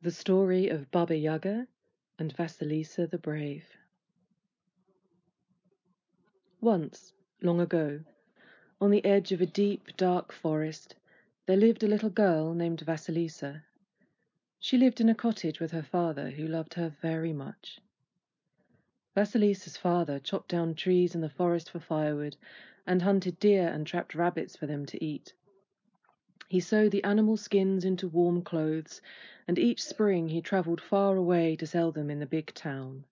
The Story of Baba Yaga and Vasilisa the Brave Once, long ago, on the edge of a deep, dark forest, there lived a little girl named Vasilisa. She lived in a cottage with her father, who loved her very much. Vasilisa's father chopped down trees in the forest for firewood, and hunted deer and trapped rabbits for them to eat. He sewed the animal skins into warm clothes, and each spring he traveled far away to sell them in the big town.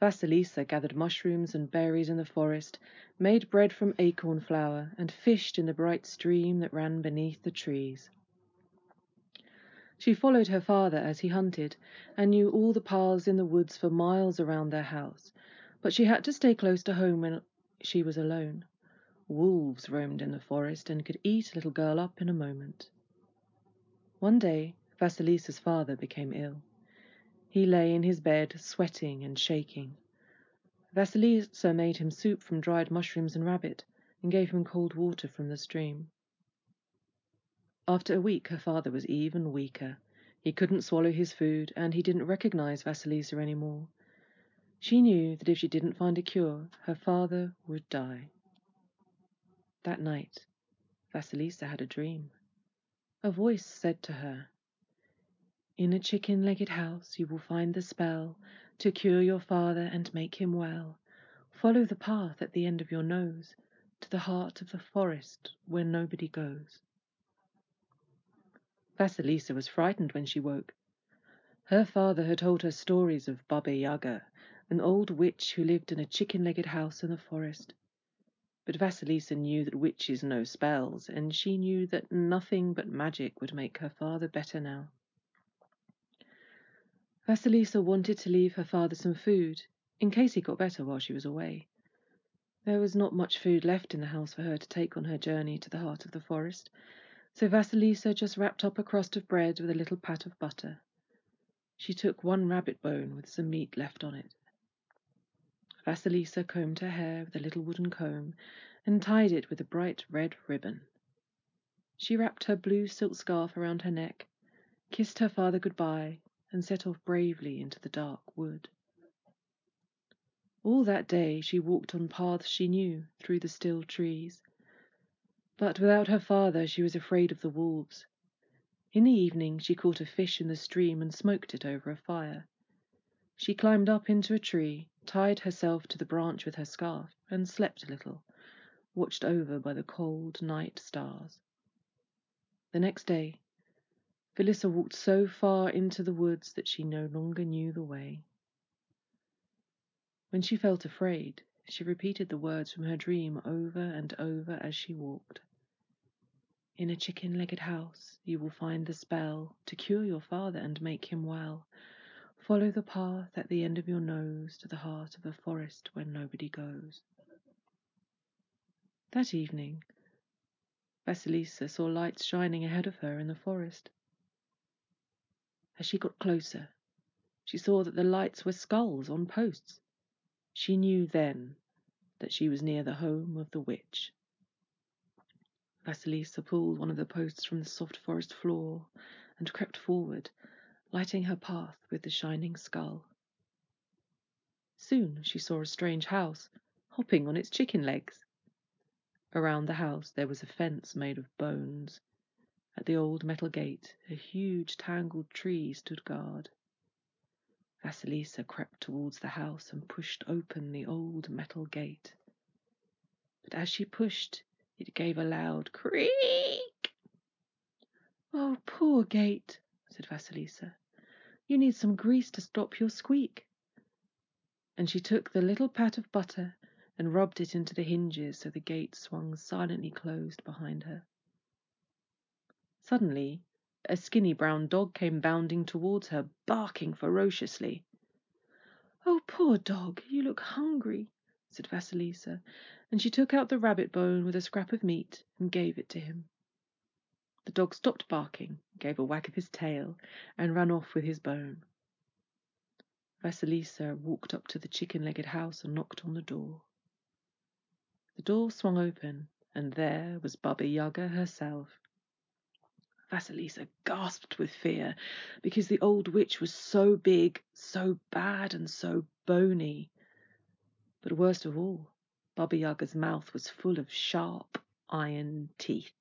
Vasilisa gathered mushrooms and berries in the forest, made bread from acorn flour, and fished in the bright stream that ran beneath the trees. She followed her father as he hunted, and knew all the paths in the woods for miles around their house, but she had to stay close to home when she was alone. Wolves roamed in the forest and could eat a little girl up in a moment. One day Vasilisa's father became ill. He lay in his bed, sweating and shaking. Vasilisa made him soup from dried mushrooms and rabbit, and gave him cold water from the stream. After a week her father was even weaker. He couldn't swallow his food, and he didn't recognize Vasilisa any more. She knew that if she didn't find a cure, her father would die. That night Vasilisa had a dream. A voice said to her, In a chicken-legged house you will find the spell to cure your father and make him well. Follow the path at the end of your nose to the heart of the forest where nobody goes. Vasilisa was frightened when she woke. Her father had told her stories of Baba Yaga, an old witch who lived in a chicken-legged house in the forest. But Vasilisa knew that witches know spells, and she knew that nothing but magic would make her father better now. Vasilisa wanted to leave her father some food, in case he got better while she was away. There was not much food left in the house for her to take on her journey to the heart of the forest, so Vasilisa just wrapped up a crust of bread with a little pat of butter. She took one rabbit bone with some meat left on it. Vasilisa combed her hair with a little wooden comb and tied it with a bright red ribbon. She wrapped her blue silk scarf around her neck, kissed her father good-bye, and set off bravely into the dark wood. All that day she walked on paths she knew through the still trees. But without her father she was afraid of the wolves. In the evening she caught a fish in the stream and smoked it over a fire. She climbed up into a tree, tied herself to the branch with her scarf, and slept a little, watched over by the cold night stars. The next day, Vasilisa walked so far into the woods that she no longer knew the way. When she felt afraid, she repeated the words from her dream over and over as she walked. In a chicken-legged house you will find the spell to cure your father and make him well. Follow the path at the end of your nose to the heart of the forest where nobody goes. That evening, Vasilisa saw lights shining ahead of her in the forest. As she got closer, she saw that the lights were skulls on posts. She knew then that she was near the home of the witch. Vasilisa pulled one of the posts from the soft forest floor and crept forward, lighting her path with the shining skull. Soon she saw a strange house, hopping on its chicken legs. Around the house there was a fence made of bones. At the old metal gate a huge tangled tree stood guard. Vasilisa crept towards the house and pushed open the old metal gate. But as she pushed, it gave a loud creak. "Oh, poor gate," said Vasilisa. You need some grease to stop your squeak. And she took the little pat of butter and rubbed it into the hinges so the gate swung silently closed behind her. Suddenly, a skinny brown dog came bounding towards her, barking ferociously. Oh, poor dog, you look hungry, said Vasilisa, and she took out the rabbit bone with a scrap of meat and gave it to him. The dog stopped barking, gave a wag of his tail, and ran off with his bone. Vasilisa walked up to the chicken-legged house and knocked on the door. The door swung open, and there was Baba Yaga herself. Vasilisa gasped with fear, because the old witch was so big, so bad, and so bony. But worst of all, Baba Yaga's mouth was full of sharp iron teeth.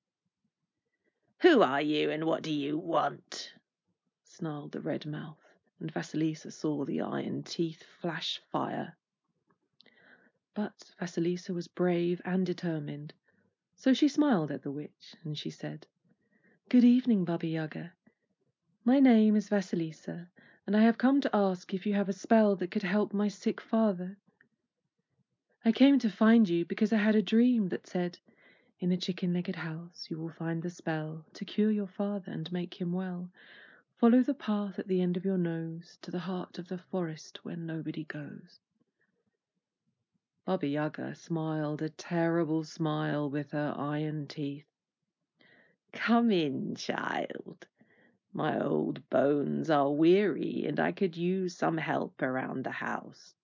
Who are you and what do you want? snarled the red mouth, and Vasilisa saw the iron teeth flash fire. But Vasilisa was brave and determined, so she smiled at the witch, and she said, Good evening, Baba Yaga. My name is Vasilisa, and I have come to ask if you have a spell that could help my sick father. I came to find you because I had a dream that said, In a chicken-legged house you will find the spell to cure your father and make him well. Follow the path at the end of your nose to the heart of the forest where nobody goes. Baba Yaga smiled a terrible smile with her iron teeth. Come in, child. My old bones are weary and I could use some help around the house.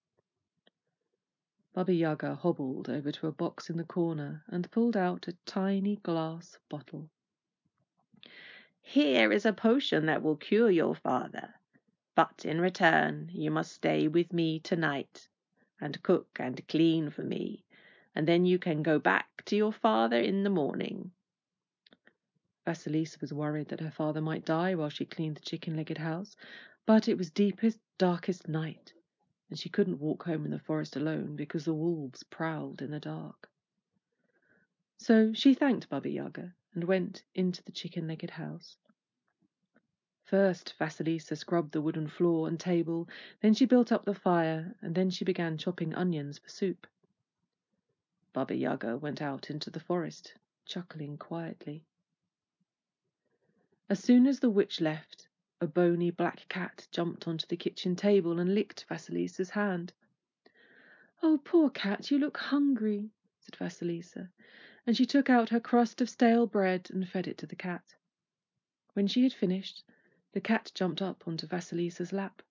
Baba Yaga hobbled over to a box in the corner and pulled out a tiny glass bottle. Here is a potion that will cure your father, but in return you must stay with me tonight and cook and clean for me, and then you can go back to your father in the morning. Vasilisa was worried that her father might die while she cleaned the chicken-legged house, but it was deepest, darkest night, and she couldn't walk home in the forest alone because the wolves prowled in the dark. So she thanked Baba Yaga and went into the chicken-legged house. First Vasilisa scrubbed the wooden floor and table, then she built up the fire, and then she began chopping onions for soup. Baba Yaga went out into the forest, chuckling quietly. As soon as the witch left, a bony black cat jumped onto the kitchen table and licked Vasilisa's hand. "Oh, poor cat, you look hungry," said Vasilisa, and she took out her crust of stale bread and fed it to the cat. When she had finished, the cat jumped up onto Vasilisa's lap.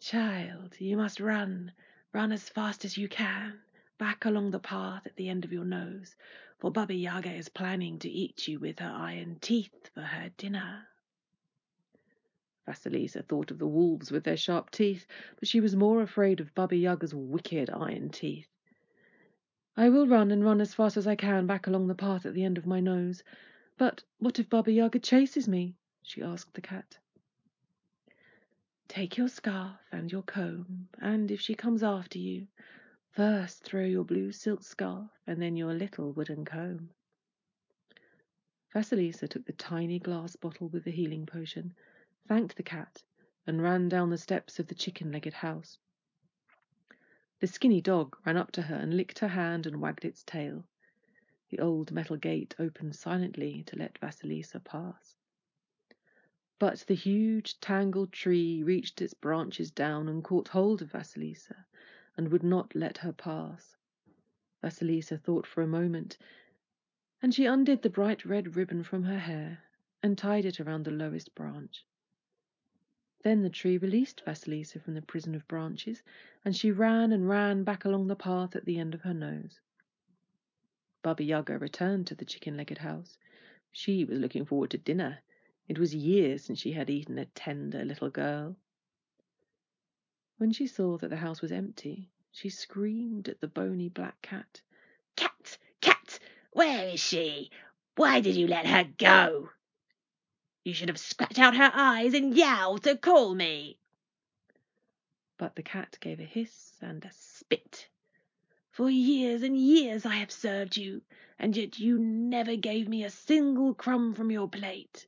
Child, you must run, run as fast as you can, back along the path at the end of your nose, for Baba Yaga is planning to eat you with her iron teeth for her dinner. Vasilisa thought of the wolves with their sharp teeth, but she was more afraid of Baba Yaga's wicked iron teeth. I will run and run as fast as I can back along the path at the end of my nose. But what if Baba Yaga chases me? She asked the cat. Take your scarf and your comb, and if she comes after you, first throw your blue silk scarf and then your little wooden comb. Vasilisa took the tiny glass bottle with the healing potion, thanked the cat, and ran down the steps of the chicken-legged house. The skinny dog ran up to her and licked her hand and wagged its tail. The old metal gate opened silently to let Vasilisa pass. But the huge tangled tree reached its branches down and caught hold of Vasilisa and would not let her pass. Vasilisa thought for a moment, and she undid the bright red ribbon from her hair and tied it around the lowest branch. Then the tree released Vasilisa from the prison of branches, and she ran and ran back along the path at the end of her nose. Baba Yaga returned to the chicken-legged house. She was looking forward to dinner it was years since she had eaten a tender little girl. When she saw that the house was empty, she screamed at the bony black cat. Cat! Cat! Where is she? Why did you let her go? You should have scratched out her eyes and yowled to call me. But the cat gave a hiss and a spit. For years and years I have served you, and yet you never gave me a single crumb from your plate.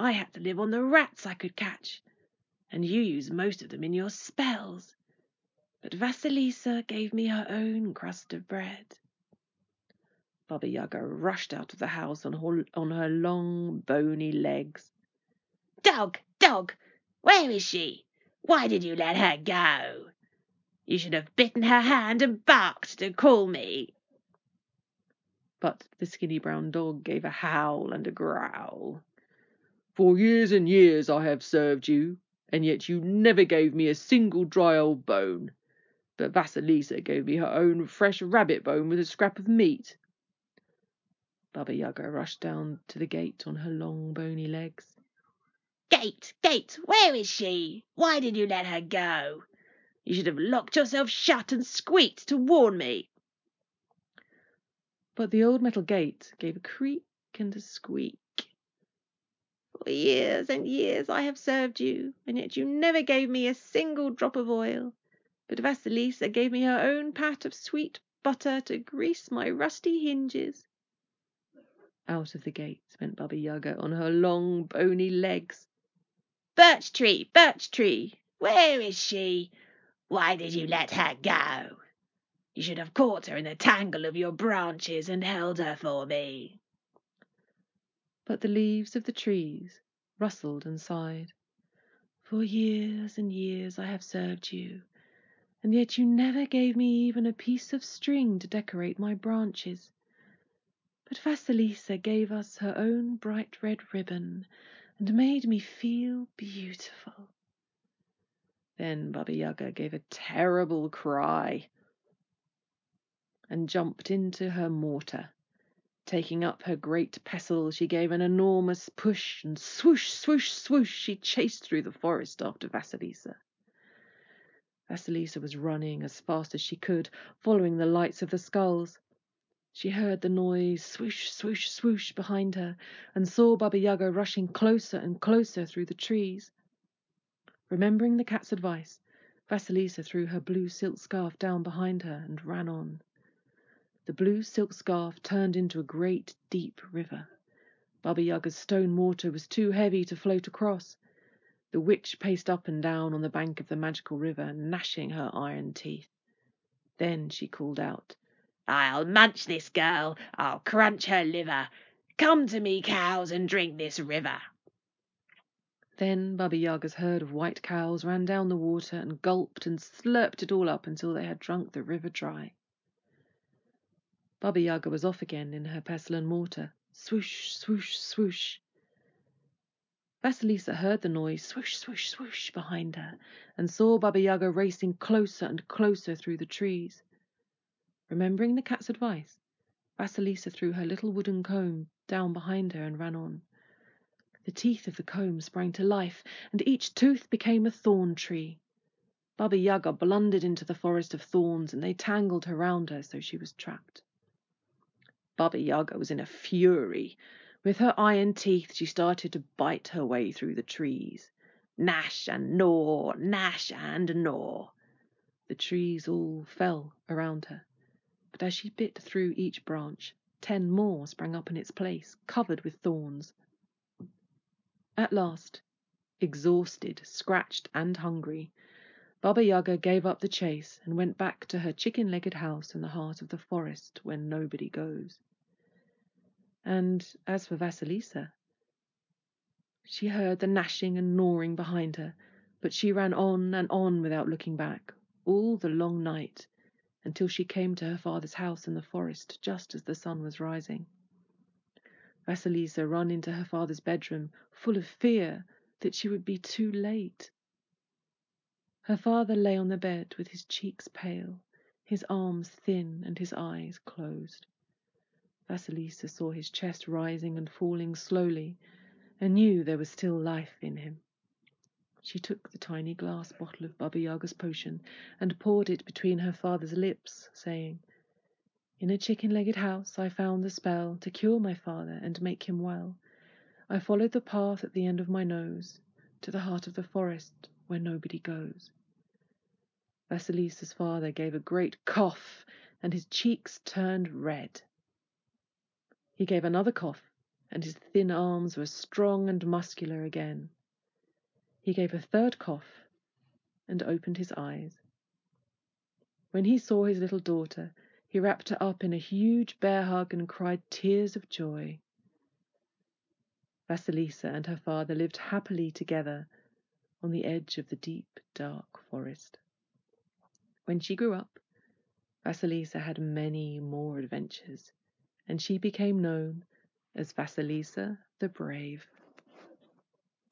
I had to live on the rats I could catch, and you used most of them in your spells. But Vasilisa gave me her own crust of bread. Baba Yaga rushed out of the house on her, on her long, bony legs. Dog, dog, where is she? Why did you let her go? You should have bitten her hand and barked to call me. But the skinny brown dog gave a howl and a growl. For years and years I have served you, and yet you never gave me a single dry old bone. But Vasilisa gave me her own fresh rabbit bone with a scrap of meat. Baba Yaga rushed down to the gate on her long bony legs. Gate, Gate, where is she? Why did you let her go? You should have locked yourself shut and squeaked to warn me. But the old metal gate gave a creak and a squeak. For years and years I have served you, and yet you never gave me a single drop of oil. But Vasilisa gave me her own pat of sweet butter to grease my rusty hinges. Out of the gate went Baba Yaga on her long bony legs. Birch tree, birch tree, where is she? Why did you let her go? You should have caught her in the tangle of your branches and held her for me. But the leaves of the trees rustled and sighed. For years and years I have served you, and yet you never gave me even a piece of string to decorate my branches. But Vasilisa gave us her own bright red ribbon and made me feel beautiful. Then Baba Yaga gave a terrible cry and jumped into her mortar. Taking up her great pestle, she gave an enormous push, and swoosh, swoosh, swoosh, she chased through the forest after Vasilisa. Vasilisa was running as fast as she could, following the lights of the skulls. She heard the noise swoosh, swoosh, swoosh behind her, and saw Baba Yaga rushing closer and closer through the trees. Remembering the cat's advice, Vasilisa threw her blue silk scarf down behind her and ran on. The blue silk scarf turned into a great deep river. Baba Yaga's stone mortar was too heavy to float across. The witch paced up and down on the bank of the magical river, gnashing her iron teeth. Then she called out, I'll munch this girl, I'll crunch her liver. Come to me, cows, and drink this river. Then Baba Yaga's herd of white cows ran down the water and gulped and slurped it all up until they had drunk the river dry. Baba Yaga was off again in her pestle and mortar. Swoosh, swoosh, swoosh. Vasilisa heard the noise swoosh, swoosh, swoosh behind her, and saw Baba Yaga racing closer and closer through the trees. Remembering the cat's advice, Vasilisa threw her little wooden comb down behind her and ran on. The teeth of the comb sprang to life, and each tooth became a thorn tree. Baba Yaga blundered into the forest of thorns, and they tangled her round her, so she was trapped. Baba Yaga was in a fury. With her iron teeth she started to bite her way through the trees. Gnash and gnaw, gnash and gnaw. The trees all fell around her but as she bit through each branch, ten more sprang up in its place, covered with thorns. At last, exhausted, scratched, and hungry, Baba Yaga gave up the chase and went back to her chicken legged house in the heart of the forest where nobody goes. And as for Vasilisa, she heard the gnashing and gnawing behind her, but she ran on and on without looking back, all the long night, until she came to her father's house in the forest just as the sun was rising. Vasilisa ran into her father's bedroom, full of fear that she would be too late. Her father lay on the bed with his cheeks pale, his arms thin, and his eyes closed. Vasilisa saw his chest rising and falling slowly, and knew there was still life in him. She took the tiny glass bottle of Baba Yaga's potion and poured it between her father's lips, saying, In a chicken-legged house I found the spell to cure my father and make him well. I followed the path at the end of my nose to the heart of the forest where nobody goes. Vasilisa's father gave a great cough and his cheeks turned red. He gave another cough and his thin arms were strong and muscular again. He gave a third cough and opened his eyes. When he saw his little daughter, he wrapped her up in a huge bear hug and cried tears of joy. Vasilisa and her father lived happily together on the edge of the deep, dark forest. When she grew up, Vasilisa had many more adventures, and she became known as Vasilisa the Brave.